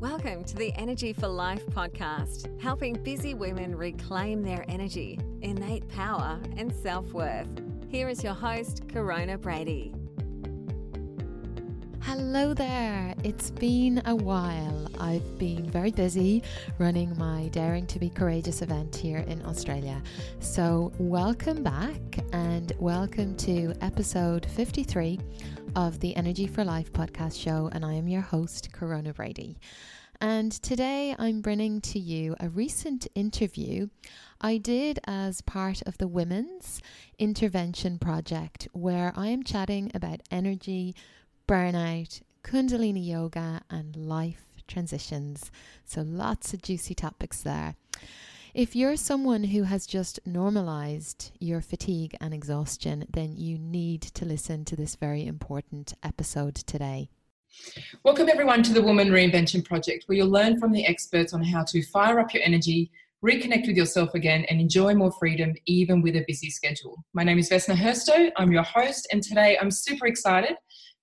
Welcome to the Energy for Life podcast, helping busy women reclaim their energy, innate power, and self worth. Here is your host, Corona Brady. Hello there. It's been a while. I've been very busy running my Daring to Be Courageous event here in Australia. So, welcome back and welcome to episode 53 of the Energy for Life podcast show. And I am your host, Corona Brady. And today I'm bringing to you a recent interview I did as part of the Women's Reinvention Project, where I am chatting about energy, burnout, Kundalini yoga, and life transitions. So lots of juicy topics there. If you're someone who has just normalized your fatigue and exhaustion, then you need to listen to this very important episode today. Welcome, everyone, to the Woman Reinvention Project, where you'll learn from the experts on how to fire up your energy, reconnect with yourself again, and enjoy more freedom, even with a busy schedule. My name is Vesna Herstow. I'm your host, and today I'm super excited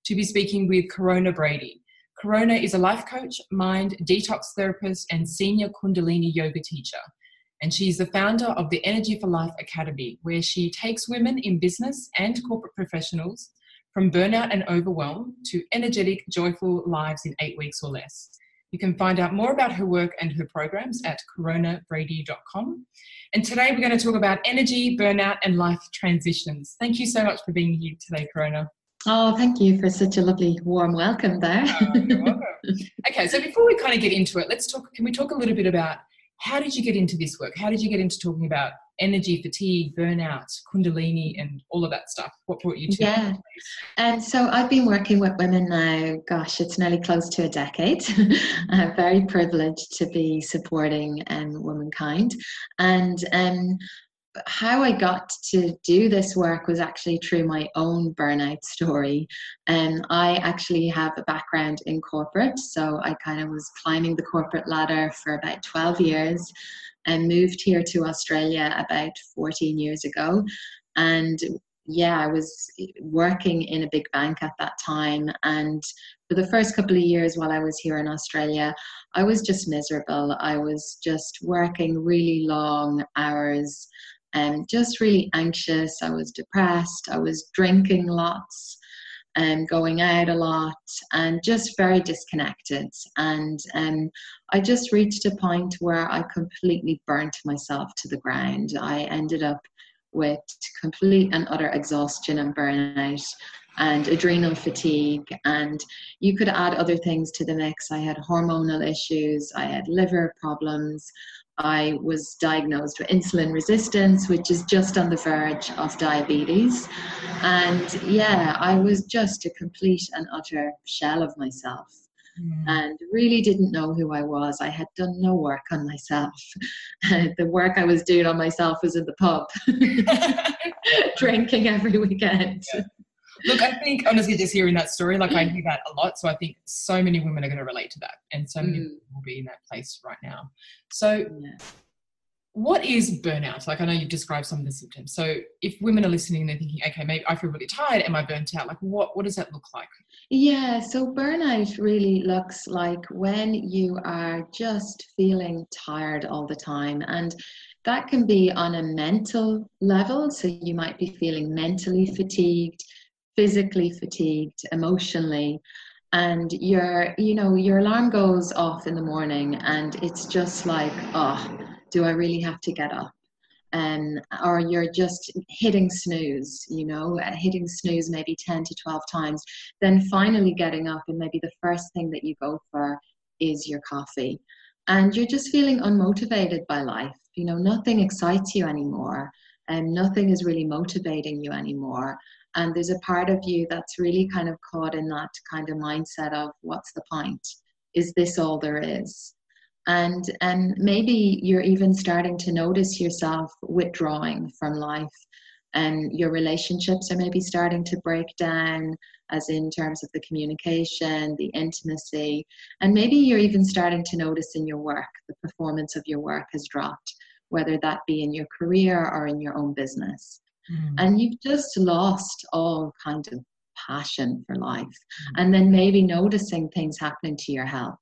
to be speaking with Corona Brady. Corona is a life coach, mind detox therapist, and senior Kundalini yoga teacher. And she's the founder of the Energy for Life Academy, where she takes women in business and corporate professionals from burnout and overwhelm to energetic, joyful lives in eight weeks or less. You can find out more about her work and her programs at coronabrady.com. And today we're going to talk about energy, burnout, and life transitions. Thank you so much for being here today, Corona. Oh, thank you for such a lovely warm welcome there. oh, okay, so before we kind of get into it, let's talk. Can we talk a little bit about how did you get into this work? How did you get into talking about energy, fatigue, burnout, kundalini, and all of that stuff? What brought you to Yeah. And so I've been working with women now, gosh, it's nearly close to a decade. I'm very privileged to be supporting um, womankind. And um, how I got to do this work was actually through my own burnout story. And um, I actually have a background in corporate, so I kind of was climbing the corporate ladder for about 12 years and moved here to Australia about 14 years ago. And yeah, I was working in a big bank at that time. And for the first couple of years while I was here in Australia, I was just miserable. I was just working really long hours and just really anxious. I was depressed. I was drinking lots and going out a lot and just very disconnected. And um, I just reached a point where I completely burnt myself to the ground. I ended up with complete and utter exhaustion and burnout and adrenal fatigue and you could add other things to the mix i had hormonal issues i had liver problems I was diagnosed with insulin resistance, which is just on the verge of diabetes. And yeah, I was just a complete and utter shell of myself. Mm. And really didn't know who I was. I had done no work on myself. the work I was doing on myself was in the pub, drinking every weekend. Yeah. Look, I think honestly, just hearing that story, like I hear that a lot. So I think so many women are going to relate to that, and so many mm. will be in that place right now. So, yeah. what is burnout? Like I know you've described some of the symptoms. So if women are listening, and they're thinking, okay, maybe I feel really tired. Am I burnt out? Like what? What does that look like? Yeah. So burnout really looks like when you are just feeling tired all the time and that can be on a mental level. So you might be feeling mentally fatigued physically fatigued, emotionally, and your you know your alarm goes off in the morning and it's just like oh do i really have to get up? And or you're just hitting snooze you know uh, hitting snooze maybe 10 to 12 times then finally getting up and maybe the first thing that you go for is your coffee. And you're just feeling unmotivated by life you know nothing excites you anymore and nothing is really motivating you anymore and there's a part of you that's really kind of caught in that kind of mindset of what's the point? Is this all there is? And and maybe you're even starting to notice yourself withdrawing from life and your relationships are maybe starting to break down as in terms of the communication the intimacy and maybe you're even starting to notice in your work the performance of your work has dropped whether that be in your career or in your own business mm. and you've just lost all kind of passion for life mm. and then maybe noticing things happening to your health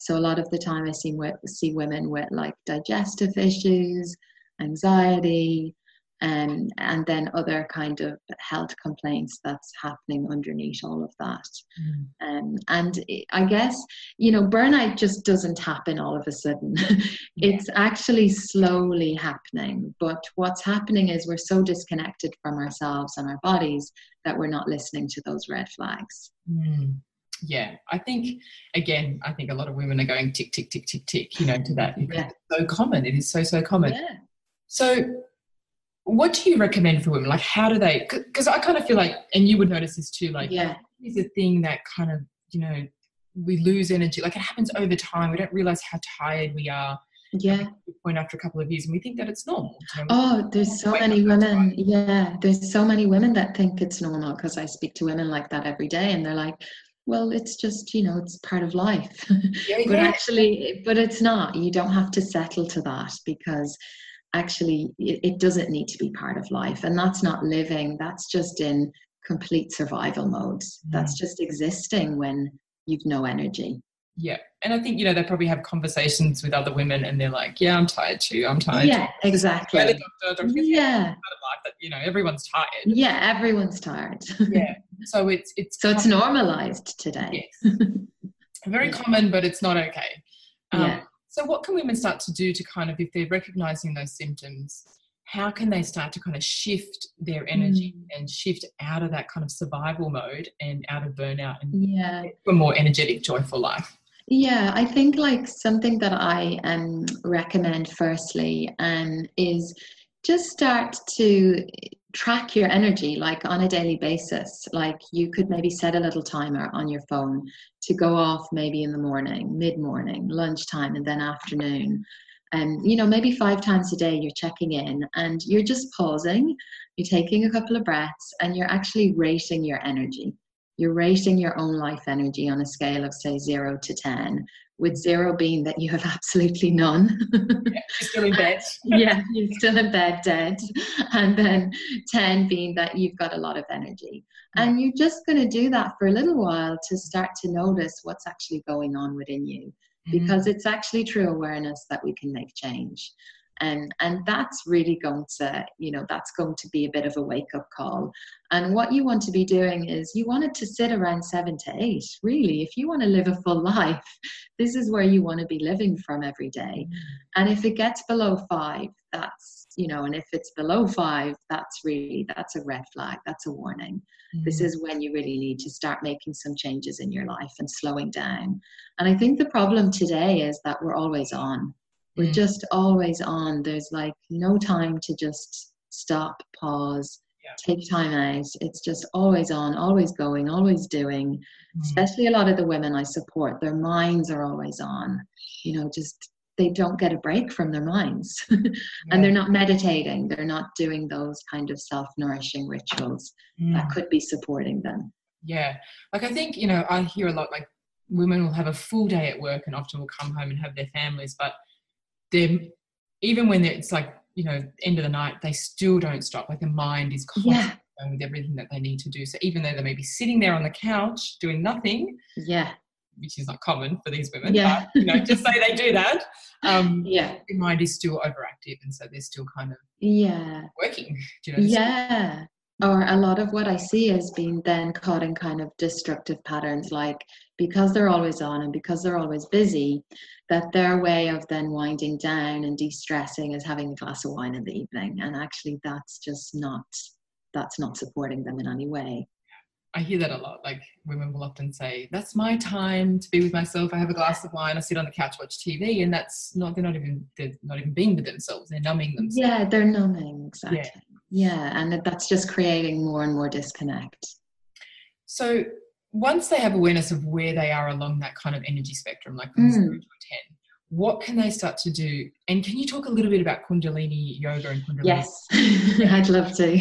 So a lot of the time, I see see women with like digestive issues, anxiety, and and then other kind of health complaints that's happening underneath all of that mm. um, and i guess you know burnout just doesn't happen all of a sudden it's actually slowly happening but what's happening is we're so disconnected from ourselves and our bodies that we're not listening to those red flags mm. yeah i think again i think a lot of women are going tick tick tick tick tick you know to that yeah. it's so common it is so so common yeah. so what do you recommend for women? Like, how do they? Because I kind of feel like, and you would notice this too. Like, yeah, is a thing that kind of you know we lose energy. Like it happens over time. We don't realize how tired we are. Yeah. Point after a couple of years, and we think that it's normal. You know? Oh, there's so many women. Yeah, there's so many women that think it's normal because I speak to women like that every day, and they're like, well it's just you know it's part of life yeah, but yeah. actually but it's not you don't have to settle to that because actually it, it doesn't need to be part of life. And that's not living that's just in complete survival mode. Mm. that's just existing when you've no energy. Yeah. And i think you know they probably have conversations with other women and they're like yeah i'm tired too i'm tired. Yeah too. exactly doctor, doctor, yeah. that, you know everyone's tired. Yeah everyone's tired. Yeah. So it's it's so it's normalized today. Yes. very yeah. common but it's not okay. Um, yeah so, what can women start to do to kind of, if they're recognizing those symptoms, how can they start to kind of shift their energy mm. and shift out of that kind of survival mode and out of burnout and yeah. for a more energetic, joyful life? Yeah, I think like something that I um, recommend firstly um, is just start to track your energy like on a daily basis. Like you could maybe set a little timer on your phone to go off maybe in the morning mid-morning lunchtime and then afternoon. And you know maybe five times a day you're checking in and you're just pausing you're taking a couple of breaths and you're actually rating your energy. You're rating your own life energy on a scale of say 0 to 10 with zero being that you have absolutely none. yeah, you're still in bed. yeah, you're still in bed dead. And then 10 being that you've got a lot of energy. And you're just going to do that for a little while to start to notice what's actually going on within you. Because mm. it's actually true awareness that we can make change and and that's really going to you know that's going to be a bit of a wake up call. And what you want to be doing is you want it to sit around seven to eight really. If you want to live a full life this is where you want to be living from every day. Mm. and if it gets below five that's you know and if it's below five that's really that's a red flag that's a warning. Mm-hmm. this is when you really need to start making some changes in your life and slowing down. And i think the problem today is that we're always on we're mm. just always on. There's like no time to just stop, pause, yeah. take time out. It's just always on, always going, always doing. Mm. Especially a lot of the women I support, their minds are always on. You know, just they don't get a break from their minds yeah. and they're not meditating they're not doing those kind of self-nourishing rituals mm. that could be supporting them yeah like i think you know i hear a lot like women will have a full day at work and often will come home and have their families but they're even when it's like you know end of the night they still don't stop. Like the mind is constantly yeah. going with everything that they need to do. So even though they may be sitting there on the couch doing nothing yeah. which is not common for these women yeah. but, you know just say they do that um yeah. the mind is still overactive and so they're still kind of yeah. working. You know, yeah. or a lot of what I see is being then caught in kind of destructive patterns, like because they're always on and because they're always busy, that their way of then winding down and de-stressing is having a glass of wine in the evening. And actually, that's just not that's not supporting them in any way. I hear that a lot. Like women will often say, "That's my time to be with myself. I have a glass of wine. I sit on the couch, watch TV," and that's not. They're not even. They're not even being with themselves. They're numbing themselves. Yeah, they're numbing exactly. Yeah. Yeah, and that's just creating more and more disconnect. So once they have awareness of where they are along that kind of energy spectrum, like from mm. zero to ten, what can they start to do? And can you talk a little bit about Kundalini yoga and Kundalini? Yes, I'd love to.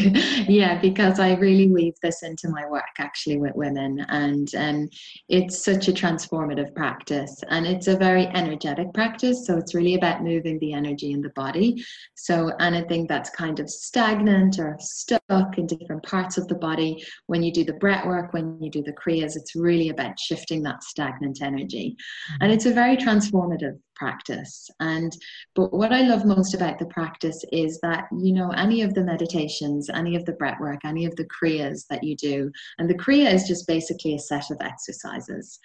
yeah, because I really weave this into my work actually with women, and um, it's such a transformative practice, and it's a very energetic practice. So it's really about moving the energy in the body. So anything that's kind of stagnant or stuck in different parts of the body, when you do the breath work, when you do the kriyas, it's really about shifting that stagnant energy, mm-hmm. and it's a very transformative practice. And but what I love most about the practice is that you know any of the meditations, any of the breath work, any of the kriyas that you do, and the kriya is just basically a set of exercises,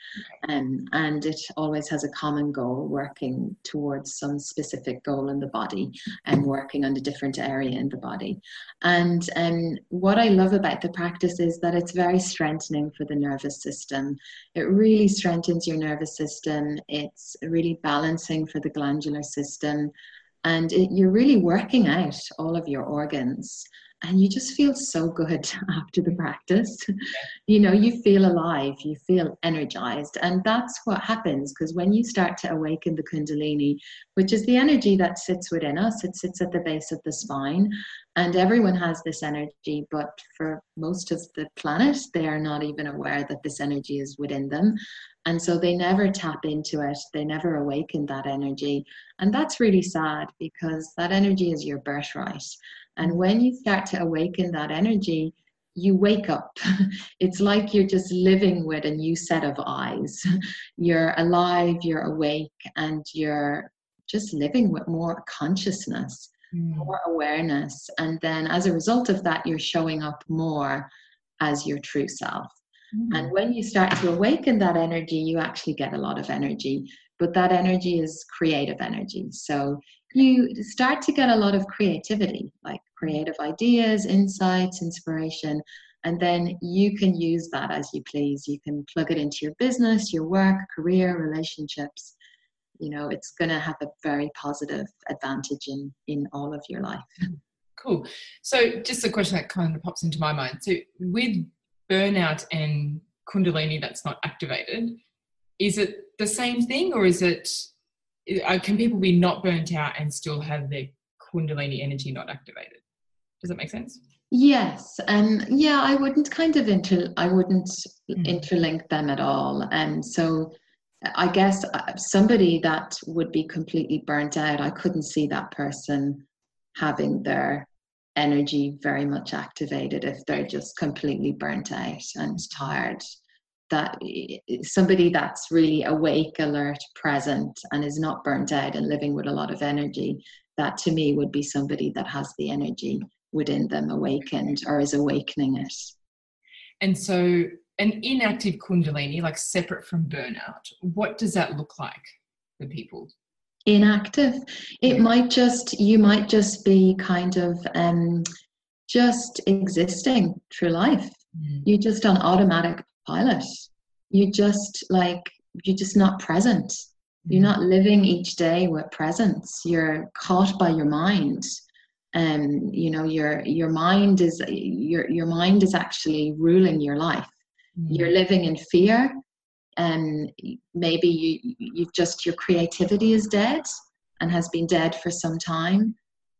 um, and it always has a common goal, working towards some specific goal in the body and working on a different area in the body. And um, what I love about the practice is that it's very strengthening for the nervous system. It really strengthens your nervous system. It's really balanced balancing for the glandular system. And it, you're really working out all of your organs. And you just feel so good after the practice. you know, you feel alive, you feel energized. And that's what happens because when you start to awaken the Kundalini, which is the energy that sits within us, it sits at the base of the spine. And everyone has this energy, but for most of the planet, they are not even aware that this energy is within them. And so they never tap into it, they never awaken that energy. And that's really sad because that energy is your birthright. And when you start to awaken that energy, you wake up. it's like you're just living with a new set of eyes. You're alive, you're awake, and you're just living with more consciousness, mm. more awareness. And then as a result of that, you're showing up more as your true self. And mm. when you start to awaken that energy, you actually get a lot of energy. But that energy is creative energy. So you start to get a lot of creativity, like creative ideas, insights, inspiration. And then you can use that as you please. You can plug it into your business, your work, career, relationships. You know, it's going to have a very positive advantage in, in all of your life. Cool. So, just a question that kind of pops into my mind. So, with burnout and kundalini that's not activated is it the same thing or is it can people be not burnt out and still have their kundalini energy not activated? Does that make sense? Yes um yeah i wouldn't kind of inter i wouldn't mm. interlink them at all and um, so i guess uh, somebody that would be completely burnt out i couldn't see that person having their energy very much activated if they're just completely burnt out and tired that somebody that's really awake alert present and is not burnt out and living with a lot of energy that to me would be somebody that has the energy within them awakened or is awakening it. And so an inactive kundalini like separate from burnout what does that look like for people? Inactive? It might just you might just be kind of um just existing through life. Mm. you're just on automatic pilot. You just like you're just not present. You're not living each day with presence. You're caught by your mind. And um, you know your your mind is your your mind is actually ruling your life. Mm. you're living in fear and maybe you you've just your creativity is dead and has been dead for some time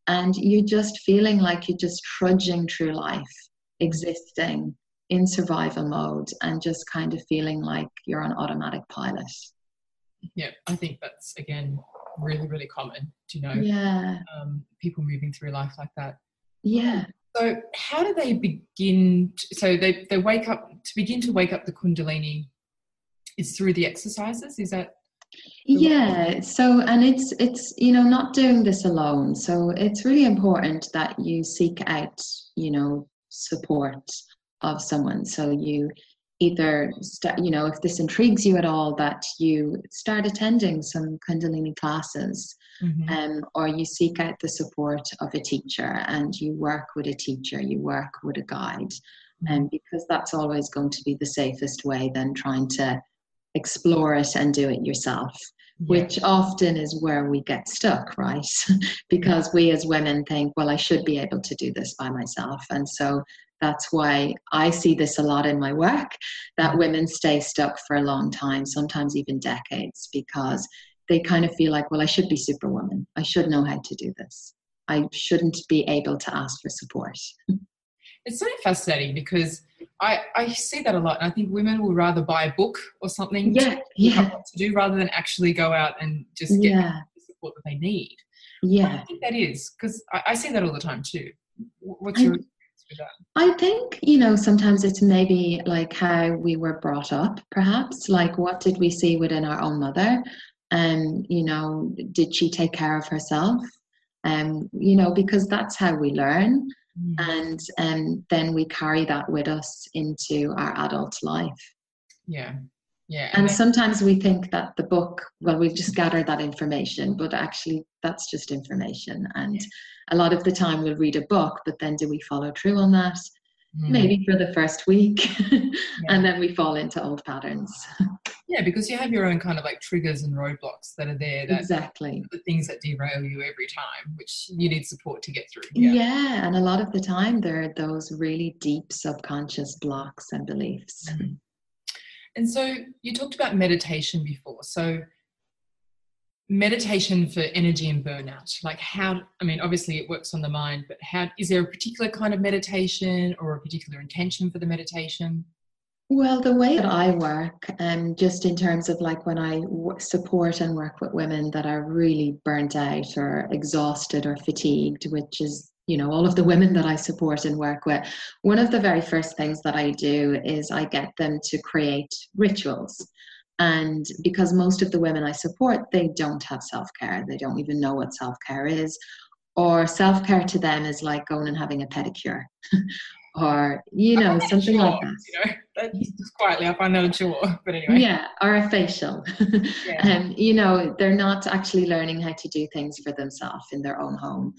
and you're just feeling like you're just trudging through life existing in survival mode and just kind of feeling like you're on automatic pilot. Yeah i think that's again really really common do you know yeah. um, people moving through life like that. Yeah. So how do they begin to, so they, they wake up to begin to wake up the kundalini is through the exercises is that yeah so and it's it's you know not doing this alone. So it's really important that you seek out you know support of someone so you either start you know if this intrigues you at all that you start attending some kundalini classes mm-hmm. um, or you seek out the support of a teacher and you work with a teacher you work with a guide mm-hmm. and because that's always going to be the safest way than trying to explore it and do it yourself which often is where we get stuck right because we as women think well i should be able to do this by myself and so that's why i see this a lot in my work that mm-hmm. women stay stuck for a long time sometimes even decades because they kind of feel like, well, I should be superwoman. I should know how to do this. I shouldn't be able to ask for support. It's so fascinating because I, I see that a lot, and I think women will rather buy a book or something Yeah, to, yeah, to do rather than actually go out and just get yeah, the support that they need. Yeah. you think that is? Because I, I see that all the time too. What's your that? I think, you know, sometimes it's maybe like how we were brought up, perhaps. Like, what did we see within our own mother? And, you know, did she take care of herself? Um, you know, because that's how we learn. And um, then we carry that with us into our adult life. Yeah, yeah, And sometimes we think that the book, well, we've just gathered that information, but actually that's just information. And a lot of the time we'll read a book, but then do we follow through on that? Mm. Maybe for the first week. and then we fall into old patterns. yeah, because you have your own kind of like triggers and roadblocks that are there that Exactly. the things that derail you every time, which you need support to get through. Yeah. And a lot of the time there are those really deep subconscious blocks and beliefs. Mhm. And so you talked about meditation before. So meditation for energy and burnout. Like how I mean obviously it works on the mind, but how is there a particular kind of meditation or a particular intention for the meditation? Well, the way that I work, um, just in terms of like when I w- support and work with women that are really burnt out or exhausted or fatigued, which is, you know, all of the women that I support and work with, one of the very first things that I do is I get them to create rituals. And because most of the women I support, they don't have self care, they don't even know what self care is. Or self care to them is like going and having a pedicure. or, you know, something sure, like that. You know, just quietly I find that a chore. But anyway. Yeah, or a facial. Yeah. um, you know, they're not actually learning how to do things for themselves in their own home.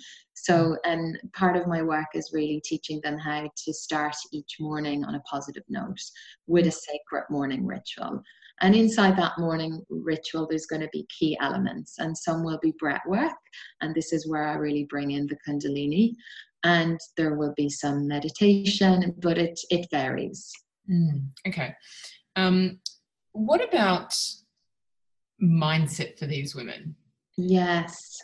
So, and part of my work is really teaching them how to start each morning on a positive note with a sacred morning ritual. And inside that morning ritual, there's going to be key elements, and some will be breath work. And this is where I really bring in the Kundalini. And there will be some meditation, but it, it varies. Mm, okay. Um, what about mindset for these women? Yes.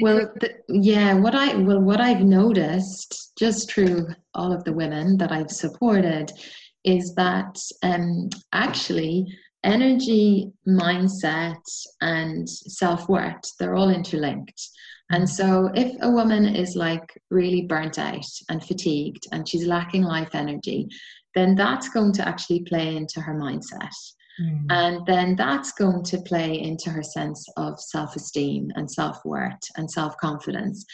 Well, the, yeah, what I well what I've noticed just through all of the women that I've supported is that um, actually energy, mindset, and self worth they're all interlinked. And so, if a woman is like really burnt out and fatigued and she's lacking life energy, then that's going to actually play into her mindset. Mm, And then that's going to play into her sense of self esteem and self worth and self confidence.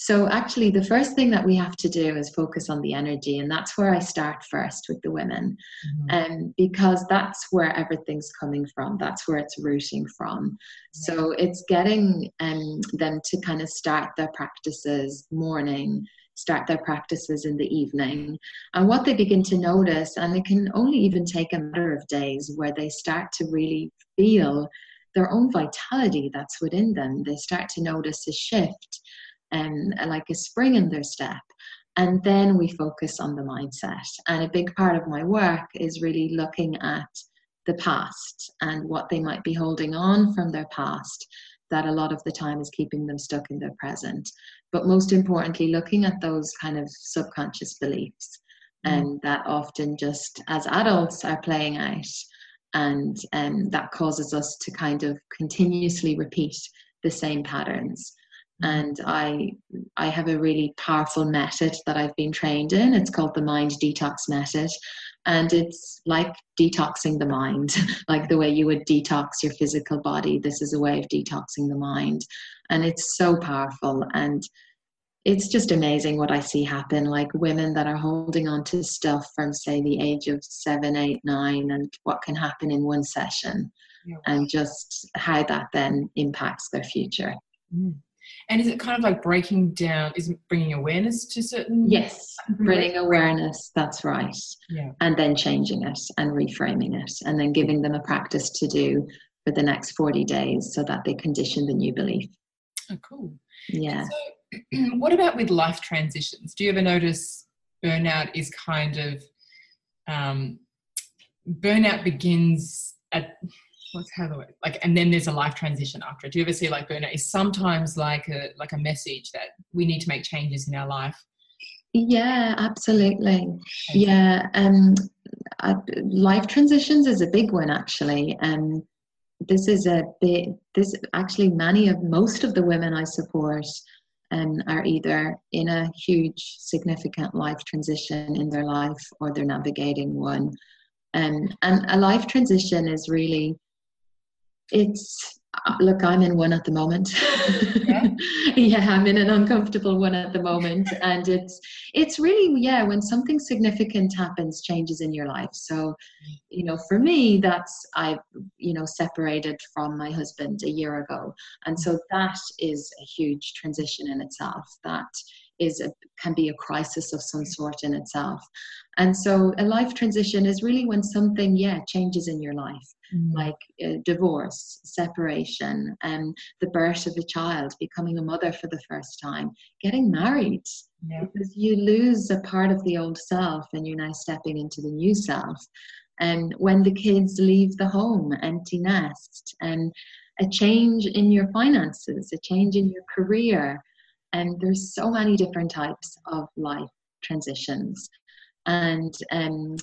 So, actually, the first thing that we have to do is focus on the energy. And that's where I start first with the women, mhm. um, because that's where everything's coming from. That's where it's rooting from. So, it's getting um, them to kind of start their practices morning, start their practices in the evening. And what they begin to notice, and it can only even take a matter of days, where they start to really feel their own vitality that's within them. They start to notice a shift and like a spring in their step. And then we focus on the mindset. And a big part of my work is really looking at the past and what they might be holding on from their past that a lot of the time is keeping them stuck in their present. But most importantly, looking at those kind of subconscious beliefs and that often just as adults are playing out. And um, that causes us to kind of continuously repeat the same patterns. Mm. And I, I have a really powerful method that I've been trained in. It's called the Mind Detox Method. And it's like detoxing the mind, like the way you would detox your physical body. This is a way of detoxing the mind. And it's so powerful. And it's just amazing what I see happen. Like women that are holding on to stuff from, say, the age of seven, eight, nine, and what can happen in one session, Yeah. and just how that then impacts their future. Mm. And is it kind of like breaking down, is it bringing awareness to certain? Yes, bringing awareness, that's right. Yeah. And then changing it and reframing it, and then giving them a practice to do for the next 40 days so that they condition the new belief. Oh, cool. Yeah. So, what about with life transitions? Do you ever notice burnout is kind of um, burnout begins at what's how like and then there's a life transition after it. Do you ever see like burnout is sometimes like a like a message that we need to make changes in our life? Yeah, absolutely. Yeah, um, I, life transitions is a big one actually. Um, this is a big. This actually many of most of the women I support um, are either in a huge, significant life transition in their life or they're navigating one. Um, and a life transition is really, it's uh, look, I'm in one at the moment. Yeah. yeah, I'm in an uncomfortable one at the moment, and it's it's really yeah when something significant happens, changes in your life. So, you know, for me, that's I you know separated from my husband a year ago, and so that is a huge transition in itself. That is a, can be a crisis of some sort in itself. And so a life transition is really when something, yeah, changes in your life, mm. like uh, divorce, separation, and um, the birth of a child, becoming a mother for the first time, getting married. Yeah. Because you lose a part of the old self and you're now stepping into the new self. And when the kids leave the home, empty nest, and a change in your finances, a change in your career, and there's so many different types of life transitions and um,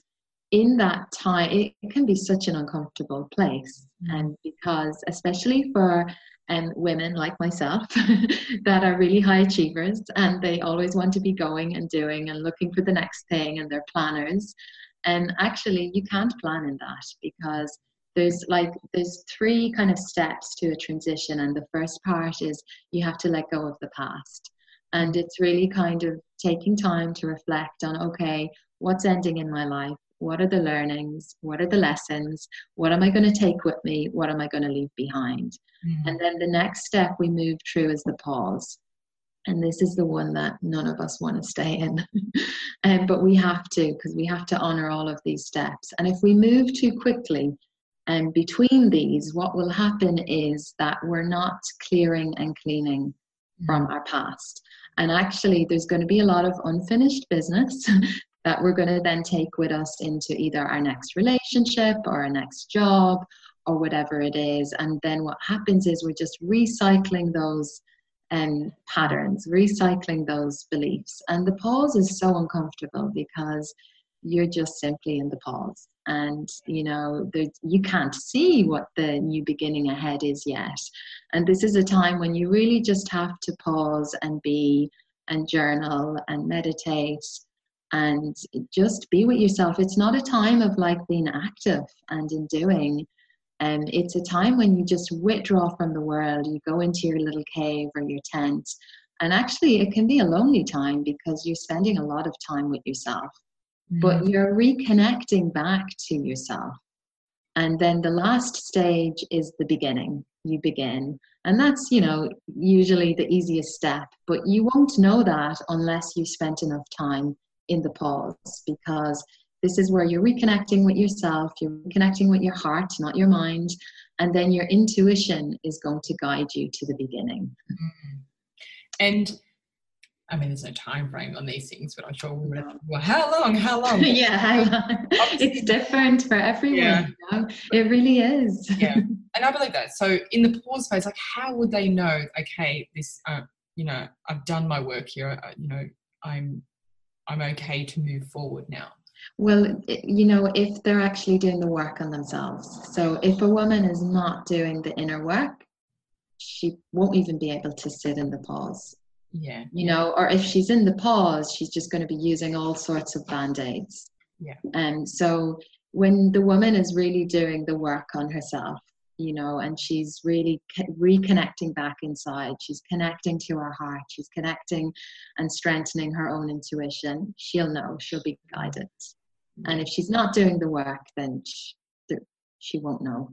in that time it, can be such an uncomfortable place mm. and because especially for um, women like myself that are really high achievers and they always want to be going and doing and looking for the next thing and they're planners and actually you can't plan in that because there's like there's three kind of steps to a transition and the first part is you have to let go of the past. And it's really kind of taking time to reflect on okay what's ending in my life? What are the learnings? What are the lessons? What am i going to take with me? What am i going to leave behind? Mm-hmm. and then the next step we move through is the pause. And this is the one that none of us want to stay in. Um, but we have to because we have to honor all of these steps. And if we move too quickly and between these, what will happen is that we're not clearing and cleaning from mm. our past. And actually, there's going to be a lot of unfinished business that we're going to then take with us into either our next relationship or our next job or whatever it is. And then what happens is we're just recycling those um, patterns, recycling those beliefs. And the pause is so uncomfortable because you're just simply in the pause. And you know you can't see what the new beginning ahead is yet. And this is a time when you really just have to pause and be and journal and meditate and just be with yourself. It's not a time of like being active and in doing. And um, it's a time when you just withdraw from the world. You go into your little cave or your tent. And actually it can be a lonely time because you're spending a lot of time with yourself but mm-hmm. you're reconnecting back to yourself. And then the last stage is the beginning. You begin. And that's, you know, usually the easiest step. But you won't know that unless you spent enough time in the pause because this is where you're reconnecting with yourself, you're reconnecting with your heart, not your mind. And then your intuition is going to guide you to the beginning. Mm-hmm. And I mean, there's no time frame on these things, but I'm sure we would have, well, how long? How long? yeah, how long? it's different for everyone. Yeah. You know? It really is. yeah. And I believe that. So in the pause phase, like, how would they know, okay, this, uh, you know, I've done my work here, uh, you know, I'm, I'm okay to move forward now? Well, you know, if they're actually doing the work on themselves. So if a woman is not doing the inner work, she won't even be able to sit in the pause yeah. You know, or if she's in the pause, she's just going to be using all sorts of band aids. Yeah. And so when the woman is really doing the work on herself, you know, and she's really reconnecting back inside, she's connecting to her heart, she's connecting and strengthening her own intuition, she'll know, she'll be guided. Mm-hmm. And if she's not doing the work, then she, she won't know.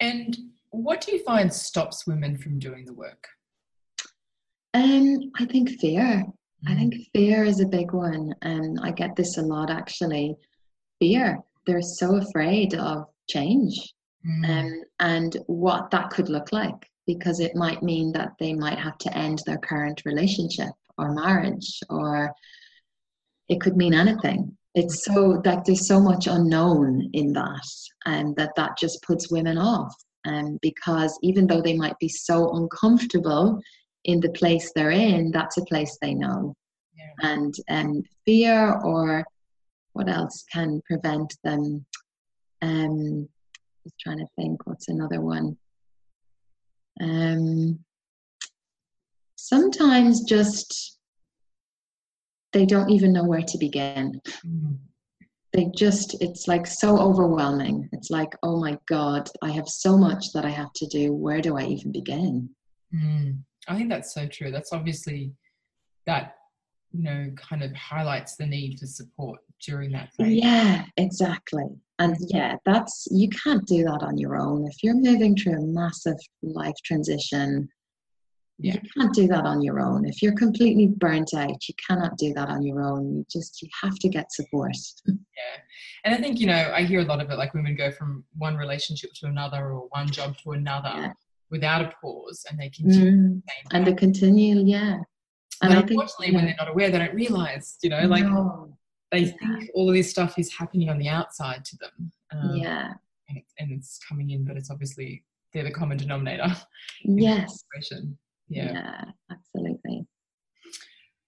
And what do you find stops women from doing the work? Um, I think fear. I think mm. fear is a big one. And I get this a lot actually. Fear. They're so afraid of change mm. um, and what that could look like because it might mean that they might have to end their current relationship or marriage or it could mean anything it's so like there's so much unknown in that and that that just puts women off and um, because even though they might be so uncomfortable in the place they're in that's a place they know. Yeah. and um, fear or what else can prevent them? Um just trying to think what's another one. Um sometimes just they don't even know where to begin. Mm-hmm. they just it's like so overwhelming. It's like oh my god i have so much that i have to do. Where do i even begin? Mm. I think that's so true. That's obviously that you know kind of highlights the need for support during that phase. Yeah exactly. And yeah that's you can't do that on your own. If you're moving through a massive life transition yeah. you can't do that on your own. If you're completely burnt out you cannot do that on your own. You just you have to get support. Yeah. And i think you know i hear a lot of it like women go from one relationship to another or one job to another. Yeah. Without a pause and they continue mm. the and they continue yeah and but unfortunately think, yeah. when they're not aware they don't realize you know like no. they yeah. think all of this stuff is happening on the outside to them um, yeah and, and it's coming in but it's obviously they're the common denominator yes yeah. yeah, absolutely.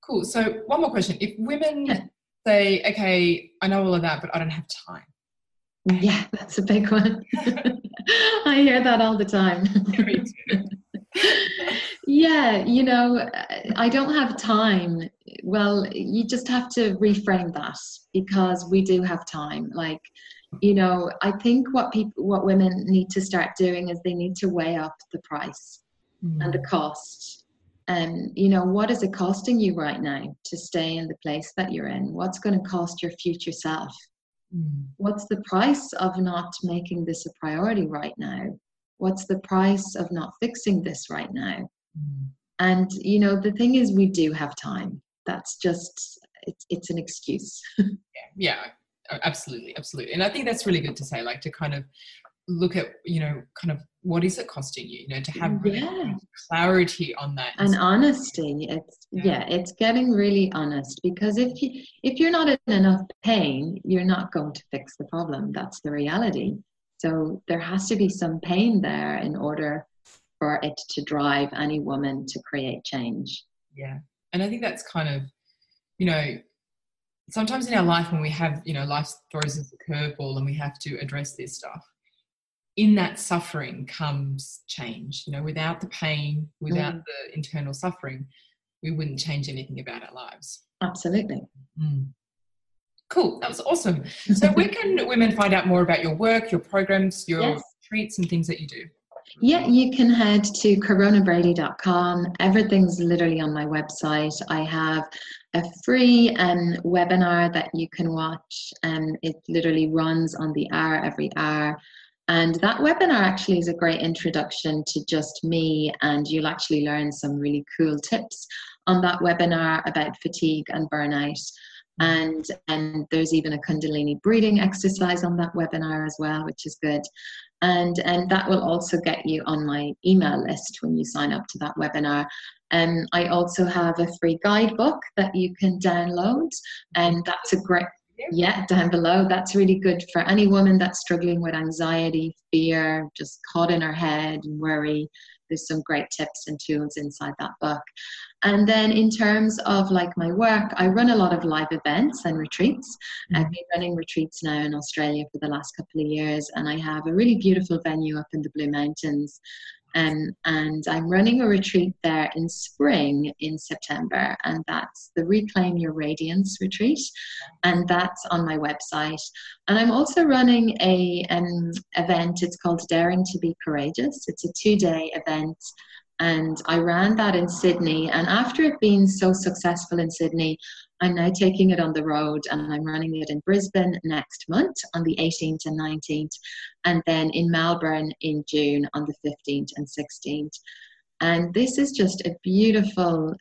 Cool. So, one more question. If women say, okay, I know all of that, but I don't have time. Yeah, that's a big one. I hear that all the time. yeah, you know, I don't have time. Well, you just have to reframe that because we do have time. Like, you know, I think what people, what women need to start doing is they need to weigh up the price mm. and the cost. And you know, what is it costing you right now to stay in the place that you're in? What's going to cost your future self? Mm. What's the price of not making this a priority right now? What's the price of not fixing this right now? Mm. And you know, the thing is, we do have time. That's just it's it's an excuse. yeah, yeah, absolutely, absolutely. And I think that's really good to say, like to kind of look at you know kind of what is it costing you you know to have really yeah. clarity on that and honesty it's yeah. yeah. it's getting really honest because if you if you're not in enough pain you're not going to fix the problem that's the reality so there has to be some pain there in order for it to drive any woman to create change yeah and i think that's kind of you know sometimes in our life when we have you know life throws us a curveball and we have to address this stuff in that suffering comes change. You know, without the pain, without mm. the internal suffering, we wouldn't change anything about our lives. Absolutely. Mm. Cool. That was awesome. So, where can women find out more about your work, your programs, your yes. retreats, and things that you do? Yeah, you can head to coronabrady.com. Everything's literally on my website. I have a free um, webinar that you can watch, and it literally runs on the hour every hour. And that webinar actually is a great introduction to just me, and you'll actually learn some really cool tips on that webinar about fatigue and burnout. And, and there's even a Kundalini breathing exercise on that webinar as well, which is good. And, and that will also get you on my email list when you sign up to that webinar. Um, I also have a free guidebook that you can download, and that's a great yeah, down below. That's really good for any woman that's struggling with anxiety, fear, just caught in her head, and worry. There's some great tips and tools inside that book. And then in terms of like my work, I run a lot of live events and retreats. Mm-hmm. I've been running retreats now in Australia for the last couple of years, and I have a really beautiful venue up in the Blue Mountains um, and I'm running a retreat there in spring in September, and that's the Reclaim Your Radiance retreat, and that's on my website. And I'm also running a um, event. It's called Daring to Be Courageous. It's a two day event, and I ran that in Sydney. And after it being so successful in Sydney, I'm now taking it on the road and I'm running it in Brisbane next month on the 18th and 19th, and then in Melbourne in June on the 15th and 16th. And this is just a beautiful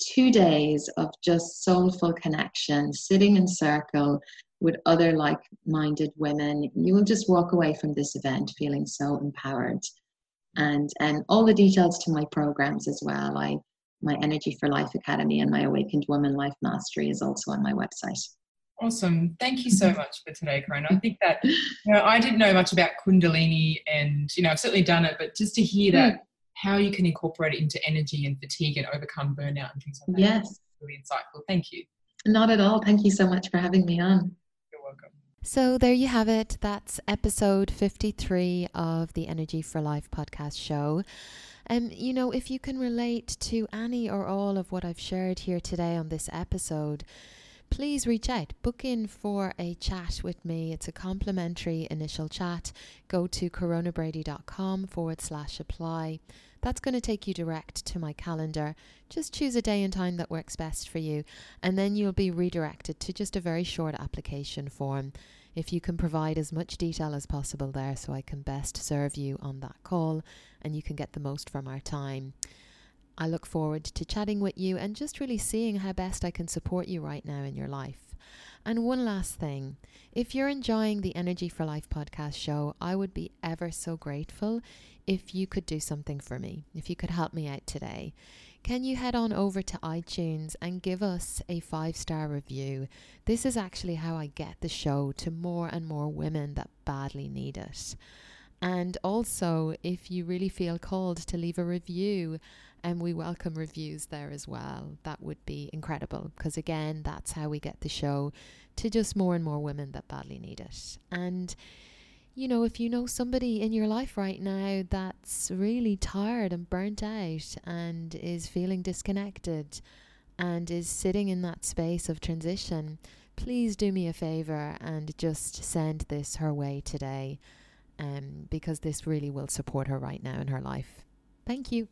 two days of just soulful connection, sitting in circle with other like minded women. You will just walk away from this event feeling so empowered. And, and all the details to my programs as well. I my Energy for Life Academy and my Awakened Woman Life Mastery is also on my website. Awesome. Thank you so much for today, Corona. I think that, you know, I didn't know much about Kundalini and, you know, I've certainly done it, but just to hear that, mm. how you can incorporate it into energy and fatigue and overcome burnout and things like that. Yes. Really insightful. Thank you. Not at all. Thank you so much for having me on. You're welcome. So there you have it. That's episode 53 of the Energy for Life podcast show. Um, you know, if you can relate to any or all of what I've shared here today on this episode, please reach out. Book in for a chat with me. It's a complimentary initial chat. Go to coronabrady.com forward slash apply. That's going to take you direct to my calendar. Just choose a day and time that works best for you, and then you'll be redirected to just a very short application form. If you can provide as much detail as possible there, so I can best serve you on that call and you can get the most from our time. I look forward to chatting with you and just really seeing how best I can support you right now in your life. And one last thing if you're enjoying the Energy for Life podcast show, I would be ever so grateful if you could do something for me, if you could help me out today. Can you head on over to iTunes and give us a five star review? This is actually how I get the show to more and more women that badly need it. And also, if you really feel called to leave a review, and we welcome reviews there as well. That would be incredible because, again, that's how we get the show to just more and more women that badly need it. And, you know, if you know somebody in your life right now that's really tired and burnt out and is feeling disconnected and is sitting in that space of transition, please do me a favor and just send this her way today um, because this really will support her right now in her life. Thank you.